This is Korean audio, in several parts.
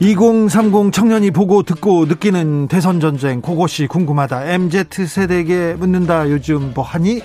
(2030) 청년이 보고 듣고 느끼는 대선 전쟁 그것이 궁금하다 MZ 세대에게 묻는다 요즘 뭐 하니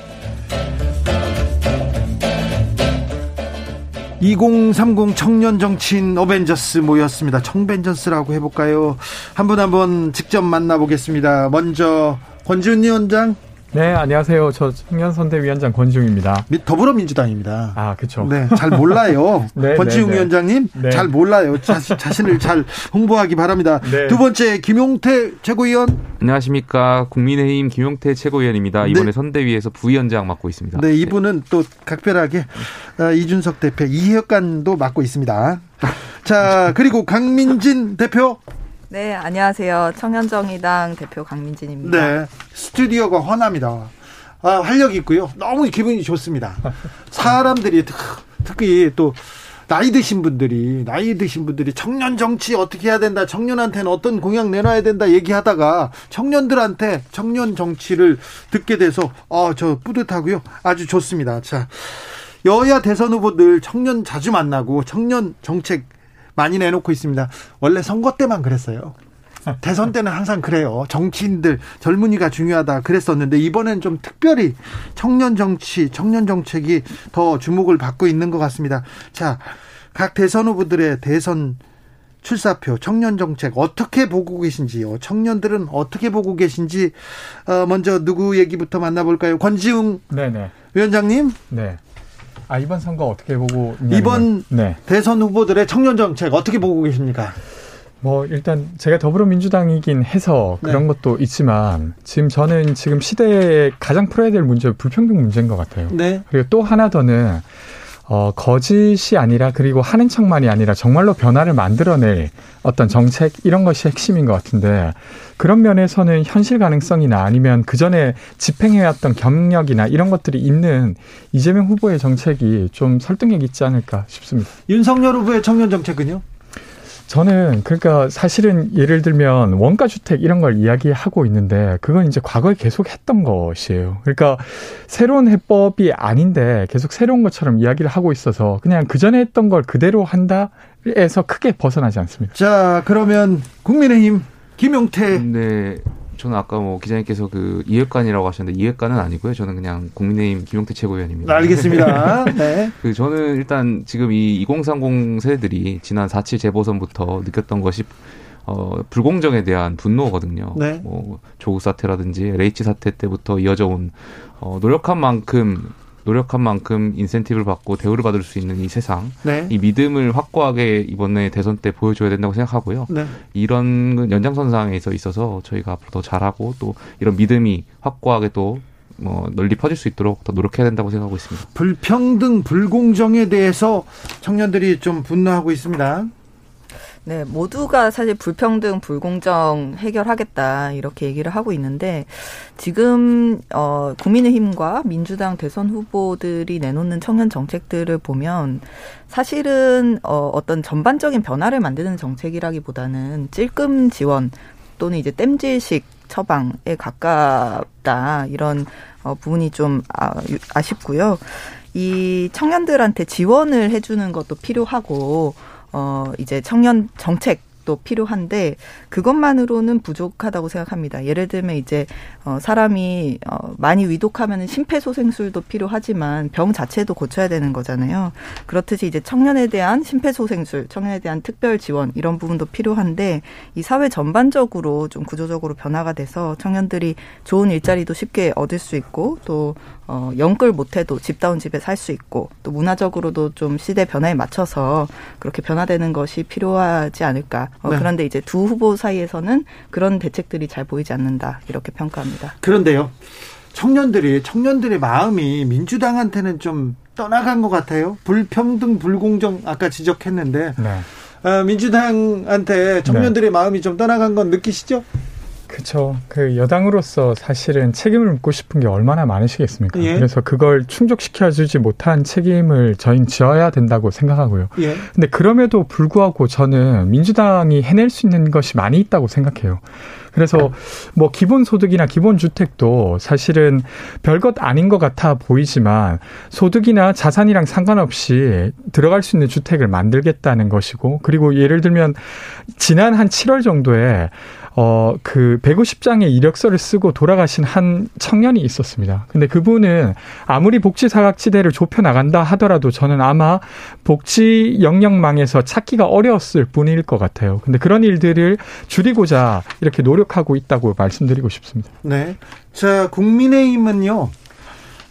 2030 청년 정치인 어벤져스 모였습니다. 청벤져스라고 해볼까요? 한 분 한분 직접 만나보겠습니다. 먼저 권지훈 위원장. 네, 안녕하세요. 저 청년선대위원장 권지웅입니다. 더불어민주당입니다. 아, 그렇죠. 네, 잘 몰라요. 네, 권지웅 네, 네. 위원장님 네. 잘 몰라요. 자신, 자신을 잘 홍보하기 바랍니다. 네. 두 번째 김용태 최고위원. 안녕하십니까. 국민의힘 김용태 최고위원입니다. 이번에 네. 선대위에서 부위원장 맡고 있습니다. 네, 이분은 또 각별하게 어, 이준석 대표 이혁관도 맡고 있습니다. 자, 그리고 강민진 대표. 네, 안녕하세요. 청년정의당 대표 강민진입니다. 네, 스튜디오가 환합니다. 아, 활력 있고요. 너무 기분이 좋습니다. 사람들이 특히 또 나이 드신 분들이 나이 드신 분들이 청년 정치 어떻게 해야 된다 청년한테는 어떤 공약 내놔야 된다 얘기하다가 청년들한테 청년 정치를 듣게 돼서 어저 뿌듯하고요 아주 좋습니다 자 여야 대선 후보들 청년 자주 만나고 청년 정책 많이 내놓고 있습니다. 원래 선거 때만 그랬어요. 대선 때는 항상 그래요. 정치인들 젊은이가 중요하다 그랬었는데 이번엔 좀 특별히 청년 정치, 청년 정책이 더 주목을 받고 있는 것 같습니다. 자, 각 대선 후보들의 대선 출사표, 청년 정책 어떻게 보고 계신지요? 청년들은 어떻게 보고 계신지 어, 먼저 누구 얘기부터 만나볼까요? 권지웅 네네. 위원장님. 네. 아 이번 선거 어떻게 보고 있냐면, 이번 네. 대선 후보들의 청년 정책 어떻게 보고 계십니까? 뭐 일단 제가 더불어민주당이긴 해서 그런 네. 것도 있지만 지금 저는 지금 시대에 가장 풀어야 될 문제 불평등 문제인 것 같아요. 네. 그리고 또 하나 더는 어, 거짓이 아니라 그리고 하는 척만이 아니라 정말로 변화를 만들어낼 어떤 정책 이런 것이 핵심인 것 같은데 그런 면에서는 현실 가능성이나 아니면 그 전에 집행해왔던 경력이나 이런 것들이 있는 이재명 후보의 정책이 좀 설득력 있지 않을까 싶습니다. 윤석열 후보의 청년 정책은요? 저는 그러니까 사실은 예를 들면 원가 주택 이런 걸 이야기하고 있는데 그건 이제 과거에 계속 했던 것이에요. 그러니까 새로운 해법이 아닌데 계속 새로운 것처럼 이야기를 하고 있어서 그냥 그 전에 했던 걸 그대로 한다에서 크게 벗어나지 않습니다. 자, 그러면 국민의힘 김용태 네. 저는 아까 뭐 기자님께서 그 이해관이라고 하셨는데 이해관은 아니고요. 저는 그냥 국민의힘 김용태 최고위원입니다. 알겠습니다. 네. 그 저는 일단 지금 이 2030 세대들이 지난 4.7 재보선부터 느꼈던 것이 어, 불공정에 대한 분노거든요. 네. 뭐 조국 사태라든지 레이치 사태 때부터 이어져 온 어, 노력한 만큼 노력한 만큼 인센티브를 받고 대우를 받을 수 있는 이 세상, 네. 이 믿음을 확고하게 이번에 대선 때 보여줘야 된다고 생각하고요. 네. 이런 연장선상에서 있어서 저희가 앞으로 더 잘하고 또 이런 믿음이 확고하게 또 뭐 널리 퍼질 수 있도록 더 노력해야 된다고 생각하고 있습니다. 불평등, 불공정에 대해서 청년들이 좀 분노하고 있습니다. 네, 모두가 사실 불평등, 불공정 해결하겠다 이렇게 얘기를 하고 있는데 지금 어 국민의힘과 민주당 대선 후보들이 내놓는 청년 정책들을 보면 사실은 어 어떤 전반적인 변화를 만드는 정책이라기보다는 찔끔 지원 또는 이제 땜질식 처방에 가깝다 이런 어 부분이 좀 아, 아쉽고요. 이 청년들한테 지원을 해주는 것도 필요하고 어, 이제 청년 정책 도 필요한데 그것만으로는 부족하다고 생각합니다. 예를 들면 이제 어 사람이 어 많이 위독하면 심폐소생술도 필요하지만 병 자체도 고쳐야 되는 거잖아요. 그렇듯이 이제 청년에 대한 심폐소생술, 청년에 대한 특별 지원 이런 부분도 필요한데 이 사회 전반적으로 좀 구조적으로 변화가 돼서 청년들이 좋은 일자리도 쉽게 얻을 수 있고 또 어, 영끌 못해도 집다운 집에 살 수 있고 또 문화적으로도 좀 시대 변화에 맞춰서 그렇게 변화되는 것이 필요하지 않을까. 어, 네. 그런데 이제 두 후보 사이에서는 그런 대책들이 잘 보이지 않는다 이렇게 평가합니다. 그런데요. 청년들이 청년들의 마음이 민주당한테는 좀 떠나간 것 같아요. 불평등, 불공정 아까 지적했는데 네. 어, 민주당한테 청년들의 네. 마음이 좀 떠나간 건 느끼시죠? 그렇죠. 그 여당으로서 사실은 책임을 묻고 싶은 게 얼마나 많으시겠습니까? 예. 그래서 그걸 충족시켜 주지 못한 책임을 저희는 지어야 된다고 생각하고요. 예. 근데 그럼에도 불구하고 저는 민주당이 해낼 수 있는 것이 많이 있다고 생각해요. 그래서 뭐 기본소득이나 기본주택도 사실은 별것 아닌 것 같아 보이지만 소득이나 자산이랑 상관없이 들어갈 수 있는 주택을 만들겠다는 것이고 그리고 예를 들면 지난 한 7월 정도에 어, 그 150장의 이력서를 쓰고 돌아가신 한 청년이 있었습니다. 근데 그분은 아무리 복지 사각지대를 좁혀 나간다 하더라도 저는 아마 복지 영역망에서 찾기가 어려웠을 뿐일 것 같아요. 근데 그런 일들을 줄이고자 이렇게 노력하고 있다고 말씀드리고 싶습니다. 네. 자, 국민의힘은요,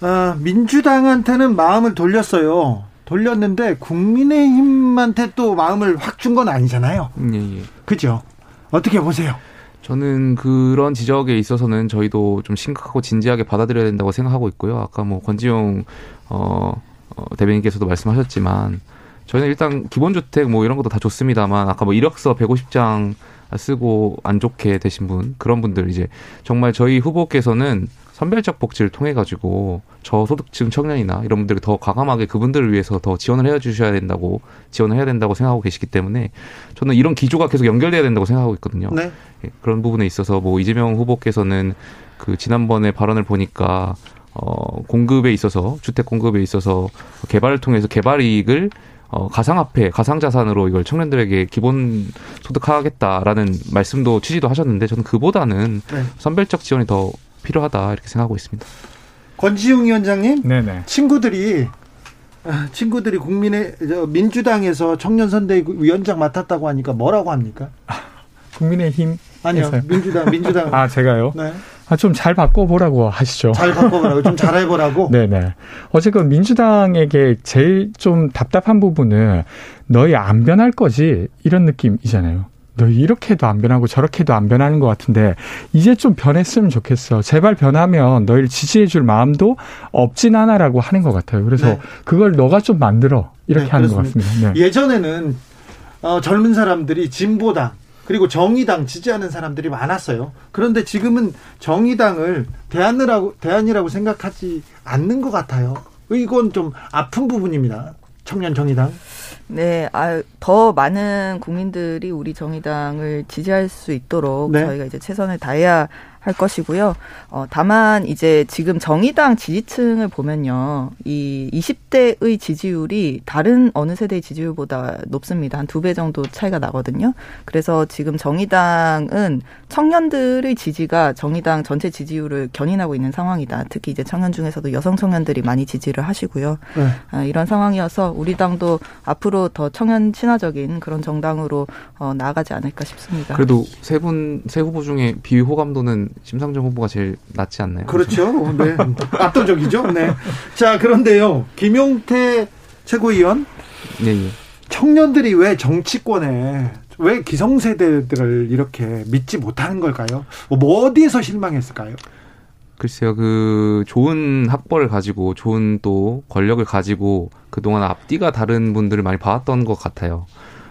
아, 민주당한테는 마음을 돌렸어요. 돌렸는데 국민의힘한테 또 마음을 확 준 건 아니잖아요. 예, 예. 그죠? 어떻게 보세요? 저는 그런 지적에 있어서는 저희도 좀 심각하고 진지하게 받아들여야 된다고 생각하고 있고요. 아까 뭐 권지용 어, 어 대변인께서도 말씀하셨지만 저희는 일단 기본주택 뭐 이런 것도 다 좋습니다만 아까 뭐 이력서 150장 쓰고 안 좋게 되신 분 그런 분들 이제 정말 저희 후보께서는 선별적 복지를 통해 가지고 저소득층 청년이나 이런 분들이 더 과감하게 그분들을 위해서 더 지원을 해 주셔야 된다고 지원을 해야 된다고 생각하고 계시기 때문에 저는 이런 기조가 계속 연결돼야 된다고 생각하고 있거든요. 네. 예, 그런 부분에 있어서 뭐 이재명 후보께서는 그 지난번에 발언을 보니까 어 공급에 있어서 주택 공급에 있어서 개발을 통해서 개발 이익을 어, 가상화폐, 가상자산으로 이걸 청년들에게 기본 소득하겠다라는 말씀도 취지도 하셨는데 저는 그보다는 네. 선별적 지원이 더 필요하다 이렇게 생각하고 있습니다. 권지웅 위원장님, 네네. 친구들이 아, 친구들이 국민의 민주당에서 청년선대 위원장 맡았다고 하니까 뭐라고 합니까? 아, 국민의힘 아니요 민주당 민주당 아 제가요. 네. 아, 좀 잘 바꿔보라고 하시죠. 잘 바꿔보라고, 좀 잘해보라고? 네네. 어쨌든 민주당에게 제일 좀 답답한 부분은 너희 안 변할 거지? 이런 느낌이잖아요. 너 이렇게도 안 변하고 저렇게도 안 변하는 것 같은데 이제 좀 변했으면 좋겠어. 제발 변하면 너희를 지지해줄 마음도 없진 않아라고 하는 것 같아요. 그래서 네. 그걸 너가 좀 만들어 이렇게 네, 하는 그렇습니다. 것 같습니다. 네. 예전에는 어, 젊은 사람들이 진보당 그리고 정의당 지지하는 사람들이 많았어요. 그런데 지금은 정의당을 대안이라고 대안이라고 생각하지 않는 것 같아요. 이건 좀 아픈 부분입니다. 청년 정의당. 네, 아, 더 많은 국민들이 우리 정의당을 지지할 수 있도록 네. 저희가 이제 최선을 다해야 할 것이고요. 어, 다만 이제 지금 정의당 지지층을 보면요. 이 20대의 지지율이 다른 어느 세대의 지지율보다 높습니다. 한 두 배 정도 차이가 나거든요. 그래서 지금 정의당은 청년들의 지지가 정의당 전체 지지율을 견인하고 있는 상황이다. 특히 이제 청년 중에서도 여성 청년들이 많이 지지를 하시고요. 네. 아, 이런 상황이어서 우리 당도 앞으로 더 청년 친화적인 그런 정당으로 어, 나아가지 않을까 싶습니다. 그래도 세 분, 세 후보 중에 비위 호감도는 심상정 후보가 제일 낫지 않나요? 그렇죠. 네. 압도적이죠. 네. 자, 그런데요. 김용태 최고위원. 네, 네. 청년들이 왜 정치권에 왜 기성세대들을 이렇게 믿지 못하는 걸까요? 뭐 어디에서 실망했을까요? 글쎄요, 그 좋은 학벌을 가지고 좋은 또 권력을 가지고 그동안 앞뒤가 다른 분들을 많이 봐왔던 것 같아요.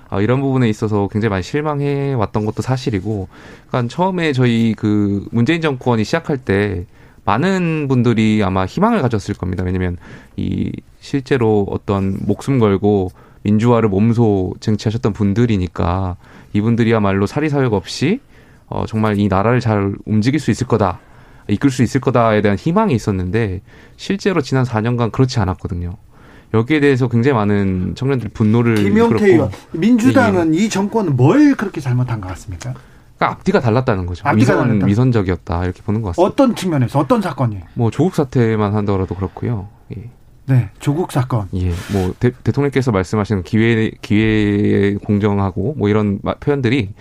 아, 이런 부분에 있어서 굉장히 많이 실망해 왔던 것도 사실이고, 그러니까 처음에 저희 그 문재인 정권이 시작할 때 많은 분들이 아마 희망을 가졌을 겁니다. 왜냐면 이 실제로 어떤 목숨 걸고 민주화를 몸소 쟁취하셨던 분들이니까 이분들이야말로 사리사욕 없이 어, 정말 이 나라를 잘 움직일 수 있을 거다. 이끌 수 있을 거다에 대한 희망이 있었는데 실제로 지난 4년간 그렇지 않았거든요. 여기에 대해서 굉장히 많은 청년들이 분노를 김용태 의원 민주당은 이 정권은 뭘 그렇게 잘못한 것 같습니까? 그러니까 앞뒤가 달랐다는 거죠. 앞뒤가 위선, 달랐다. 위선적이었다 이렇게 보는 것 같습니다. 어떤 측면에서 어떤 사건이? 뭐 조국 사태만 한다고라도 그렇고요. 예. 네, 조국 사건. 예, 뭐 대, 통령께서 말씀하시는 기회 기회 공정하고 뭐 이런 표현들이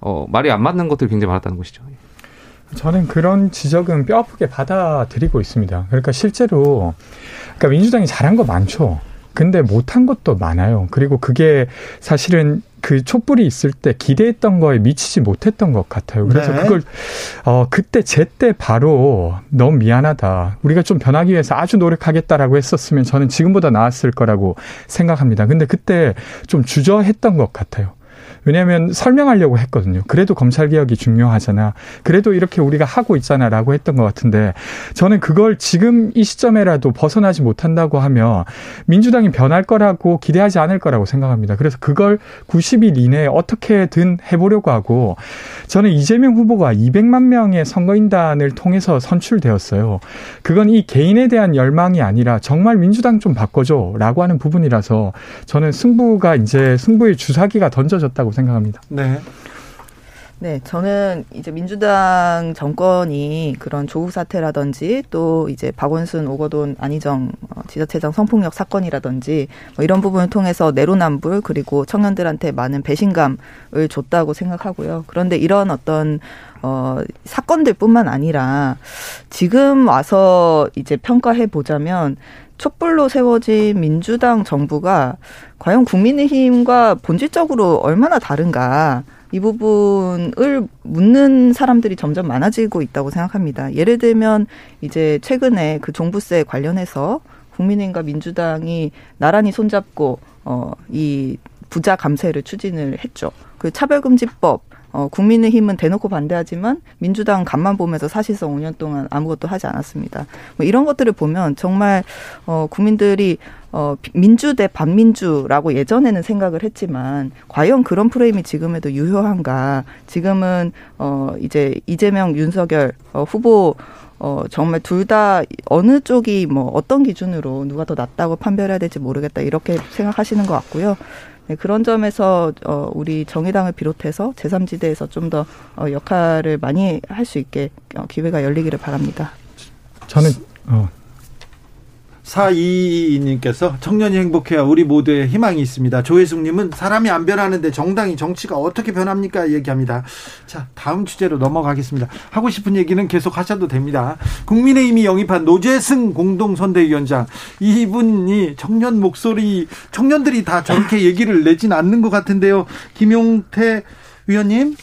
어, 말이 안 맞는 것들이 굉장히 많았다는 것이죠. 저는 그런 지적은 뼈 아프게 받아들이고 있습니다. 그러니까 실제로 그러니까 민주당이 잘한 거 많죠. 근데 못한 것도 많아요. 그리고 그게 사실은 그 촛불이 있을 때 기대했던 거에 미치지 못했던 것 같아요. 그래서 네. 그걸 어 그때 제때 바로 너무 미안하다. 우리가 좀 변하기 위해서 아주 노력하겠다라고 했었으면 저는 지금보다 나았을 거라고 생각합니다. 근데 그때 좀 주저했던 것 같아요. 왜냐하면 설명하려고 했거든요. 그래도 검찰 개혁이 중요하잖아. 그래도 이렇게 우리가 하고 있잖아라고 했던 것 같은데 저는 그걸 지금 이 시점에라도 벗어나지 못한다고 하면 민주당이 변할 거라고 기대하지 않을 거라고 생각합니다. 그래서 그걸 90일 이내에 어떻게든 해보려고 하고 저는 이재명 후보가 200만 명의 선거인단을 통해서 선출되었어요. 그건 이 개인에 대한 열망이 아니라 정말 민주당 좀 바꿔줘라고 하는 부분이라서 저는 승부가 이제 승부의 주사기가 던져졌다고 있다고 생각합니다. 네. 네, 저는 이제 민주당 정권이 그런 조국 사태라든지 또 이제 박원순, 오거돈, 안희정 어, 지자체장 성폭력 사건이라든지 뭐 이런 부분을 통해서 내로남불 그리고 청년들한테 많은 배신감을 줬다고 생각하고요. 그런데 이런 어떤 어 사건들뿐만 아니라 지금 와서 이제 평가해 보자면 촛불로 세워진 민주당 정부가 과연 국민의힘과 본질적으로 얼마나 다른가 이 부분을 묻는 사람들이 점점 많아지고 있다고 생각합니다. 예를 들면 이제 최근에 그 종부세 관련해서 국민의힘과 민주당이 나란히 손잡고 어 이 부자 감세를 추진을 했죠. 그 차별금지법 어, 국민의힘은 대놓고 반대하지만 민주당은 간만 보면서 사실상 5년 동안 아무것도 하지 않았습니다. 뭐 이런 것들을 보면 정말 어, 국민들이 어, 민주 대 반민주라고 예전에는 생각을 했지만 과연 그런 프레임이 지금에도 유효한가? 지금은 어, 이제 이재명, 윤석열 어, 후보 어, 정말 둘 다 어느 쪽이 뭐 어떤 기준으로 누가 더 낫다고 판별해야 될지 모르겠다 이렇게 생각하시는 것 같고요. 네, 그런 점에서 어, 우리 정의당을 비롯해서 제3지대에서 좀 더 어, 역할을 많이 할 수 있게 어, 기회가 열리기를 바랍니다. 저는 어, 422님께서 청년이 행복해야 우리 모두의 희망이 있습니다. 조혜숙님은 사람이 안 변하는데 정당이 정치가 어떻게 변합니까? 얘기합니다. 자, 다음 주제로 넘어가겠습니다. 하고 싶은 얘기는 계속 하셔도 됩니다. 국민의힘이 영입한 노재승 공동선대위원장. 이분이 청년 목소리, 청년들이 다 저렇게 얘기를 내진 않는 것 같은데요. 김용태 위원님.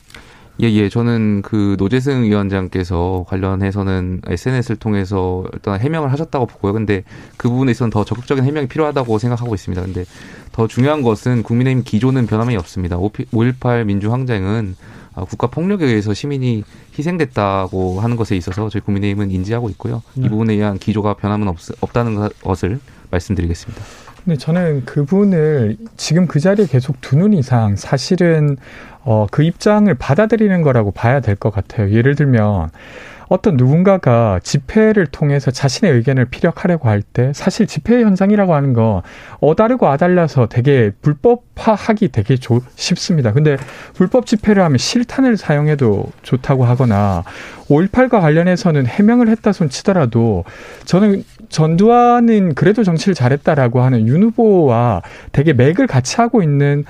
예, 예. 저는 그 노재승 위원장께서 관련해서는 SNS를 통해서 일단 해명을 하셨다고 보고요. 근데 그 부분에 있어서는 더 적극적인 해명이 필요하다고 생각하고 있습니다. 근데 더 중요한 것은 국민의힘 기조는 변함이 없습니다. 5.18 민주항쟁은 아, 국가 폭력에 의해서 시민이 희생됐다고 하는 것에 있어서 저희 국민의힘은 인지하고 있고요. 네. 이 부분에 의한 기조가 변함은 없, 없다는 것을 말씀드리겠습니다. 근데 저는 그분을 지금 그 자리에 계속 두는 이상 사실은 어, 그 입장을 받아들이는 거라고 봐야 될 것 같아요. 예를 들면 어떤 누군가가 집회를 통해서 자신의 의견을 피력하려고 할 때 사실 집회 현장이라고 하는 거 어다르고 아달라서 되게 불법화하기 되게 조, 쉽습니다. 근데 불법 집회를 하면 실탄을 사용해도 좋다고 하거나 5.18과 관련해서는 해명을 했다 손 치더라도 저는 전두환은 그래도 정치를 잘했다라고 하는 윤 후보와 되게 맥을 같이 하고 있는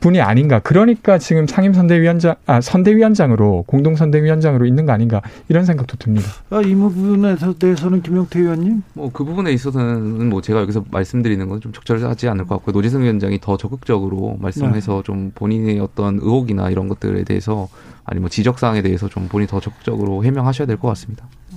분이 아닌가. 그러니까 지금 상임 선대위원장, 아, 선대위원장으로, 공동 선대위원장으로 있는 거 아닌가. 이런 생각도 듭니다. 아, 이 부분에 대해서는 김용태 의원님? 뭐, 그 부분에 있어서는 뭐 제가 여기서 말씀드리는 건 좀 적절하지 않을 것 같고요. 노재승 위원장이 더 적극적으로 말씀해서 네. 좀 본인의 어떤 의혹이나 이런 것들에 대해서 아니 뭐 지적 사항에 대해서 좀 본인이 더 적극적으로 해명하셔야 될 것 같습니다. 그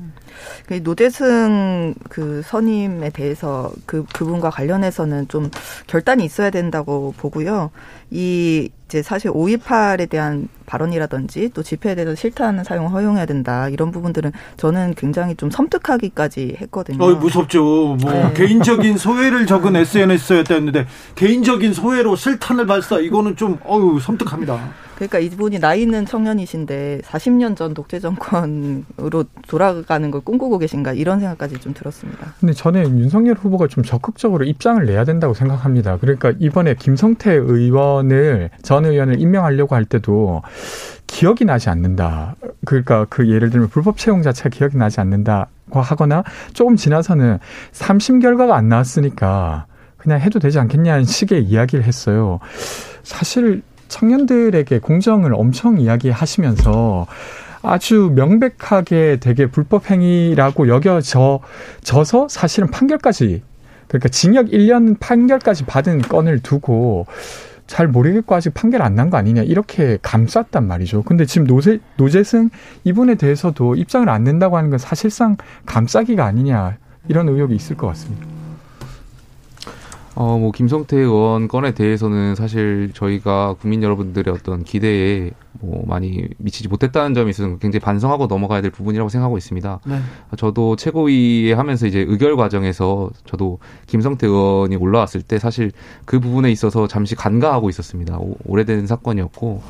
노재승 그 선임에 대해서 그 그분과 관련해서는 좀 결단이 있어야 된다고 보고요. 이 이제 사실 5.18에 대한 발언이라든지 또 집회에 대해서 실탄 사용 허용해야 된다 이런 부분들은 저는 굉장히 좀 섬뜩하기까지 했거든요. 어, 무섭죠. 뭐 네. 개인적인 소외를 적은 SNS였다는데 개인적인 소외로 실탄을 발사 이거는 좀 어유 섬뜩합니다. 그러니까 이분이 나이 있는 청년이신데 40년 전 독재 정권으로 돌아가는 걸 꿈꾸고 계신가 이런 생각까지 좀 들었습니다. 근데 저는 윤석열 후보가 좀 적극적으로 입장을 내야 된다고 생각합니다. 그러니까 이번에 김성태 의원을 전 의원을 임명하려고 할 때도 기억이 나지 않는다. 그러니까 그 예를 들면 불법 채용 자체가 기억이 나지 않는다고 하거나 조금 지나서는 3심 결과가 안 나왔으니까 그냥 해도 되지 않겠냐는 식의 이야기를 했어요. 사실 청년들에게 공정을 엄청 이야기하시면서 아주 명백하게 되게 불법 행위라고 여겨져 져서 사실은 판결까지 그러니까 징역 1년 판결까지 받은 건을 두고 잘 모르겠고 아직 판결 안 난 거 아니냐 이렇게 감쌌단 말이죠. 근데 지금 노재 노재승 이분에 대해서도 입장을 안 낸다고 하는 건 사실상 감싸기가 아니냐 이런 의혹이 있을 것 같습니다. 어, 뭐, 김성태 의원 건에 대해서는 사실 저희가 국민 여러분들의 어떤 기대에 뭐 많이 미치지 못했다는 점이 있어서 굉장히 반성하고 넘어가야 될 부분이라고 생각하고 있습니다. 네. 저도 최고위에 하면서 이제 의결 과정에서 저도 김성태 의원이 올라왔을 때 사실 그 부분에 있어서 잠시 간과하고 있었습니다. 오, 오래된 사건이었고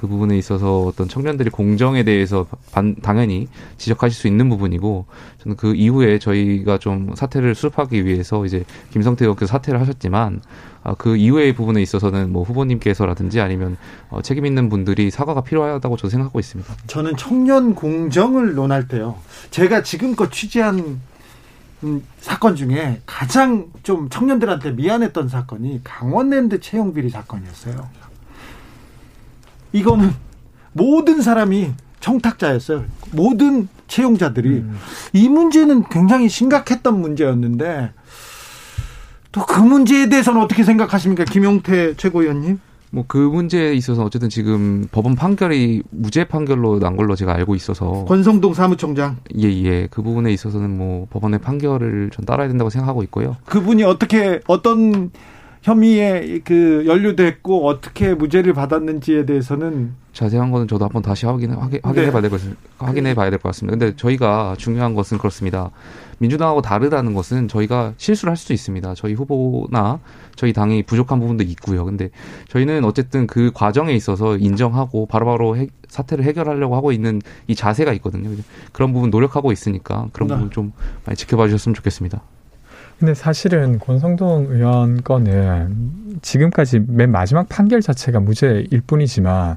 그 부분에 있어서 어떤 청년들이 공정에 대해서 반, 당연히 지적하실 수 있는 부분이고 저는 그 이후에 저희가 좀 사태를 수습하기 위해서 이제 김성태 의원께서 사퇴를 하셨지만 아, 그 이후의 부분에 있어서는 뭐 후보님께서라든지 아니면 어, 책임 있는 분들이 사과가 필요하다고 저도 생각하고 있습니다. 저는 청년 공정을 논할 때요. 제가 지금껏 취재한 음, 사건 중에 가장 좀 청년들한테 미안했던 사건이 강원랜드 채용 비리 사건이었어요. 이거는 모든 사람이 청탁자였어요. 모든 채용자들이 음. 이 문제는 굉장히 심각했던 문제였는데 또 그 문제에 대해서는 어떻게 생각하십니까, 김용태 최고위원님? 뭐 그 문제에 있어서 어쨌든 지금 법원 판결이 무죄 판결로 난 걸로 제가 알고 있어서 권성동 사무총장 예예 예. 그 부분에 있어서는 뭐 법원의 판결을 전 따라야 된다고 생각하고 있고요. 그분이 어떻게 어떤 혐의에 그 연루됐고 어떻게 무죄를 받았는지에 대해서는 자세한 거는 저도 한번 다시 확인 확인 확인해 봐야 될 것, 확인해 봐야 될 것 같습니다. 근데 저희가 중요한 것은 그렇습니다. 민주당하고 다르다는 것은 저희가 실수를 할 수도 있습니다. 저희 후보나 저희 당이 부족한 부분도 있고요. 근데 저희는 어쨌든 그 과정에 있어서 인정하고 바로바로 해, 사태를 해결하려고 하고 있는 이 자세가 있거든요. 그런 부분 노력하고 있으니까 그런 네. 부분 좀 많이 지켜봐 주셨으면 좋겠습니다. 근데 사실은 권성동 의원 건은 지금까지 맨 마지막 판결 자체가 무죄일 뿐이지만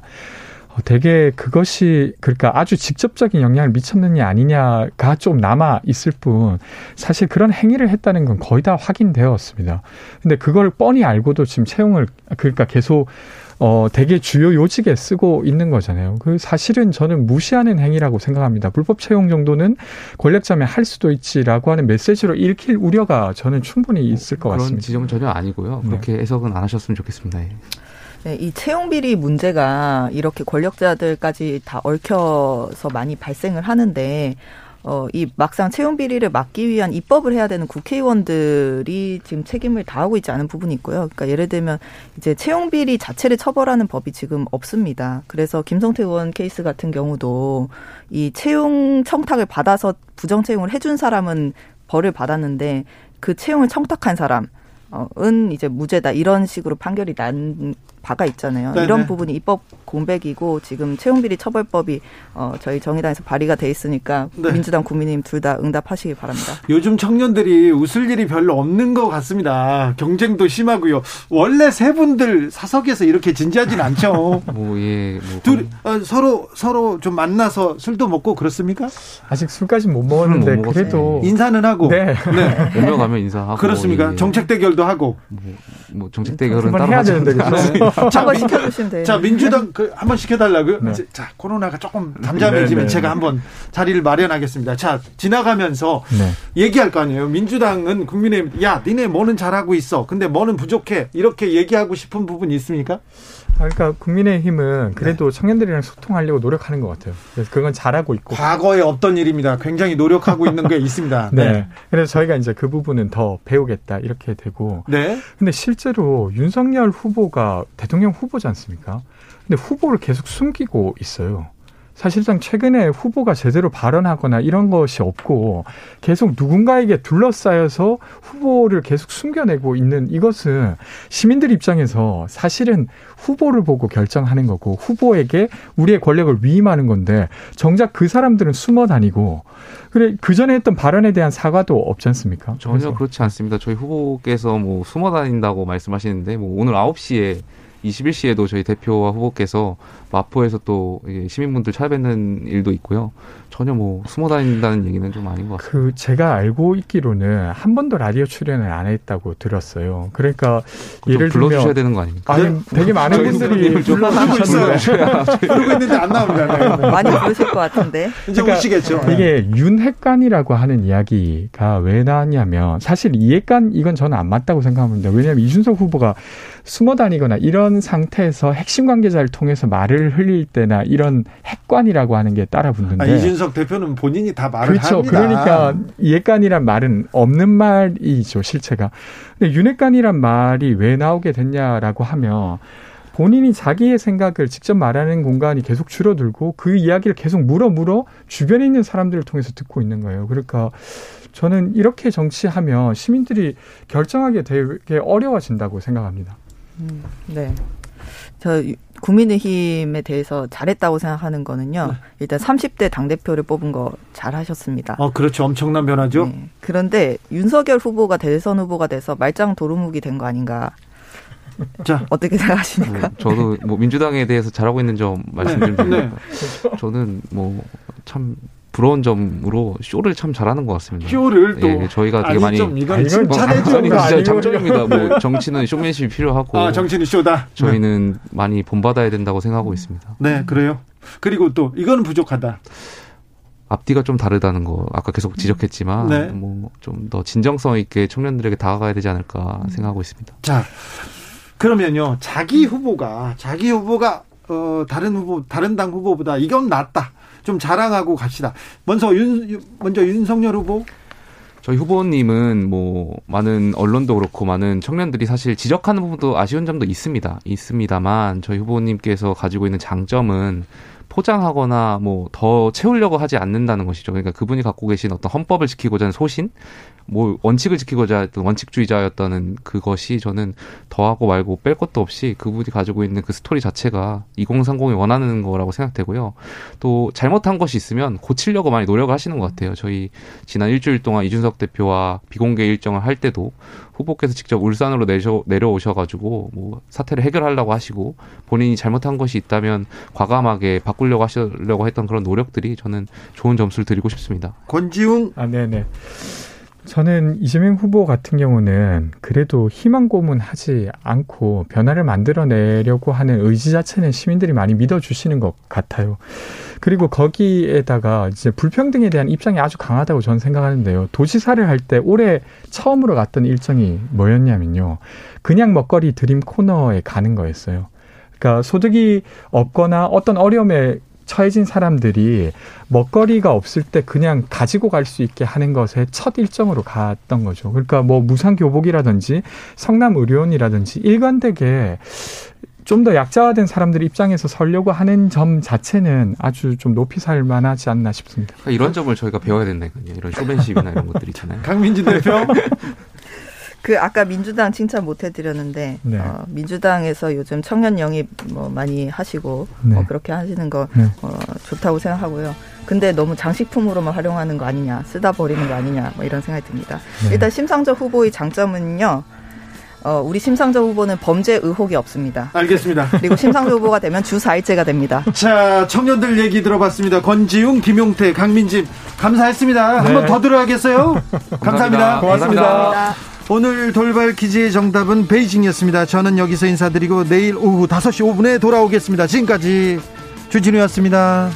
어, 되게 그것이 그러니까 아주 직접적인 영향을 미쳤느냐 아니냐가 좀 남아 있을 뿐 사실 그런 행위를 했다는 건 거의 다 확인되었습니다. 근데 그걸 뻔히 알고도 지금 채용을 그러니까 계속 어, 되게 주요 요직에 쓰고 있는 거잖아요. 그 사실은 저는 무시하는 행위라고 생각합니다. 불법 채용 정도는 권력자면 할 수도 있지라고 하는 메시지로 읽힐 우려가 저는 충분히 있을 것 그런 같습니다. 그런 지점은 전혀 아니고요. 네. 그렇게 해석은 안 하셨으면 좋겠습니다. 예. 네, 이 채용 비리 문제가 이렇게 권력자들까지 다 얽혀서 많이 발생을 하는데 어, 이 막상 채용 비리를 막기 위한 입법을 해야 되는 국회의원들이 지금 책임을 다하고 있지 않은 부분이 있고요. 그러니까 예를 들면 이제 채용 비리 자체를 처벌하는 법이 지금 없습니다. 그래서 김성태 의원 케이스 같은 경우도 이 채용 청탁을 받아서 부정 채용을 해준 사람은 벌을 받았는데 그 채용을 청탁한 사람 은 이제 무죄다 이런 식으로 판결이 난 바가 있잖아요. 네네. 이런 부분이 입법 공백이고 지금 채용비리 처벌법이 어 저희 정의당에서 발의가 돼 있으니까 네. 민주당 국민님 둘다 응답하시기 바랍니다. 요즘 청년들이 웃을 일이 별로 없는 것 같습니다. 경쟁도 심하고요. 원래 세 분들 사석에서 이렇게 진지하진 않죠. 뭐 예. 뭐 둘 어, 서로 서로 좀 만나서 술도 먹고 그렇습니까? 아직 술까지 못 먹었는데 못 그래도 인사는 하고 네. 네. 오며 가면 인사하고 그렇습니까? 예. 정책 대결도 하고 뭐, 뭐 정책 대결은 따로 해야 되는데 자, 한번 시켜주시면 돼요. 자, 민주당 그 한번 시켜달라고요? 네. 자, 코로나가 조금 잠잠해지면 네, 네, 제가 한번 자리를 마련하겠습니다. 자, 지나가면서 네. 얘기할 거 아니에요. 민주당은 국민의힘, 야, 니네 뭐는 잘하고 있어. 근데 뭐는 부족해. 이렇게 얘기하고 싶은 부분이 있습니까? 그러니까 국민의힘은 그래도 네. 청년들이랑 소통하려고 노력하는 것 같아요. 그래서 그건 잘하고 있고. 과거에 없던 일입니다. 굉장히 노력하고 있는 게 있습니다. 네. 네. 그래서 저희가 이제 그 부분은 더 배우겠다 이렇게 되고. 네. 근데 실제로 윤석열 후보가 대통령 후보지 않습니까? 근데 후보를 계속 숨기고 있어요. 사실상 최근에 후보가 제대로 발언하거나 이런 것이 없고 계속 누군가에게 둘러싸여서 후보를 계속 숨겨내고 있는 이것은 시민들 입장에서 사실은 후보를 보고 결정하는 거고 후보에게 우리의 권력을 위임하는 건데 정작 그 사람들은 숨어 다니고 그래 그 전에 했던 발언에 대한 사과도 없지 않습니까? 전혀 그래서. 그렇지 않습니다. 저희 후보께서 뭐 숨어 다닌다고 말씀하시는데 뭐 오늘 9시에 21시에도 저희 대표와 후보께서 마포에서 또 시민분들 찾아뵙는 일도 있고요. 전혀 뭐 숨어 다닌다는 얘기는 좀 아닌 것 같습니다. 그 제가 알고 있기로는 한 번도 라디오 출연을 안 했다고 들었어요. 그러니까 예를 불러주셔야 되는 거 아닙니까? 아니 되게 많은 분들이 불러주고 있어요. 부르고 있는데 안 나옵니다. 네. 많이 부르실 것 같은데. 이제 그러니까 오시겠죠. 이게 윤핵관이라고 하는 이야기가 왜 나왔냐면 사실 이핵관 이건 저는 안 맞다고 생각합니다. 왜냐하면 이준석 후보가 숨어 다니거나 이런 상태에서 핵심 관계자를 통해서 말을 흘릴 때나 이런 핵관이라고 하는 게 따라 붙는데 아, 이준석 대표는 본인이 다 말을 그렇죠. 합니다. 그러니까 이핵관이란 말은 없는 말이죠 실체가. 근데 윤핵관이란 말이 왜 나오게 됐냐라고 하면 본인이 자기의 생각을 직접 말하는 공간이 계속 줄어들고 그 이야기를 계속 물어 물어 주변에 있는 사람들을 통해서 듣고 있는 거예요. 그러니까 저는 이렇게 정치하면 시민들이 결정하게 되게 어려워진다고 생각합니다. 음, 네. 저 국민의힘에 대해서 잘했다고 생각하는 거는요. 네. 일단 30대 당대표를 뽑은 거 잘하셨습니다. 어, 그렇죠. 엄청난 변화죠. 네. 그런데 윤석열 후보가 대선 후보가 돼서 말짱 도루묵이 된 거 아닌가. 자 어떻게 생각하십니까? 뭐, 저도 뭐 민주당에 대해서 잘하고 있는 점 말씀드리면 네. 저는 뭐 참 부러운 점으로 쇼를 참 잘하는 것 같습니다. 쇼를 또 예, 저희가 되게 많이 좀 이건 이건 차례죠. 진짜 장점입니다. 뭐 정치는 쇼맨십이 필요하고 아 정치는 쇼다. 저희는 네. 많이 본받아야 된다고 생각하고 있습니다. 네 그래요. 그리고 또 이거는 부족하다. 앞뒤가 좀 다르다는 거 아까 계속 지적했지만 네. 뭐좀 더 진정성 있게 청년들에게 다가가야 되지 않을까 생각하고 있습니다. 자 그러면요 자기 후보가 자기 후보가 어 다른 후보 다른 당 후보보다 이건 낫다. 좀 자랑하고 갑시다. 먼저 윤 먼저 윤석열 후보 저희 후보님은 뭐 많은 언론도 그렇고 많은 청년들이 사실 지적하는 부분도 아쉬운 점도 있습니다. 있습니다만 저희 후보님께서 가지고 있는 장점은 포장하거나 뭐 더 채우려고 하지 않는다는 것이죠. 그러니까 그분이 갖고 계신 어떤 헌법을 지키고자 하는 소신, 뭐 원칙을 지키고자 했던 원칙주의자였다는 그것이 저는 더하고 말고 뺄 것도 없이 그분이 가지고 있는 그 스토리 자체가 2030이 원하는 거라고 생각되고요. 또 잘못한 것이 있으면 고치려고 많이 노력을 하시는 것 같아요. 저희 지난 일주일 동안 이준석 대표와 비공개 일정을 할 때도 후보께서 직접 울산으로 내셔, 내려오셔가지고 뭐 사태를 해결하려고 하시고 본인이 잘못한 것이 있다면 과감하게 바꾸려고 하시려고 했던 그런 노력들이 저는 좋은 점수를 드리고 싶습니다. 권지웅 아 네네. 저는 이재명 후보 같은 경우는 그래도 희망 고문 하지 않고 변화를 만들어내려고 하는 의지 자체는 시민들이 많이 믿어주시는 것 같아요. 그리고 거기에다가 이제 불평등에 대한 입장이 아주 강하다고 저는 생각하는데요. 도시사를 할 때 올해 처음으로 갔던 일정이 뭐였냐면요. 그냥 먹거리 드림 코너에 가는 거였어요. 그러니까 소득이 없거나 어떤 어려움에 처해진 사람들이 먹거리가 없을 때 그냥 가지고 갈 수 있게 하는 것에 첫 일정으로 갔던 거죠. 그러니까 뭐 무상 교복이라든지 성남 의료원이라든지 일관되게 좀 더 약자화된 사람들 입장에서 설려고 하는 점 자체는 아주 좀 높이 살 만하지 않나 싶습니다. 그러니까 이런 점을 저희가 배워야 된다니까요. 이런 쇼맨십이나 이런 것들 있잖아요. 강민진 대표. 그 아까 민주당 칭찬 못 해드렸는데 네. 어, 민주당에서 요즘 청년 영입 뭐 많이 하시고 네. 뭐 그렇게 하시는 거 네. 어, 좋다고 생각하고요. 근데 너무 장식품으로만 활용하는 거 아니냐, 쓰다 버리는 거 아니냐, 뭐 이런 생각이 듭니다. 네. 일단 심상정 후보의 장점은요. 어, 우리 심상정 후보는 범죄 의혹이 없습니다. 알겠습니다. 그리고 심상정 후보가 되면 주 4일째가 됩니다. 자, 청년들 얘기 들어봤습니다. 권지웅, 김용태, 강민집 감사했습니다. 네. 한번 더 들어가겠어요? 감사합니다. 고맙습니다. 고맙습니다. 오늘 돌발 퀴즈의 정답은 베이징이었습니다. 저는 여기서 인사드리고 내일 오후 5시 5분에 돌아오겠습니다. 지금까지 주진우였습니다.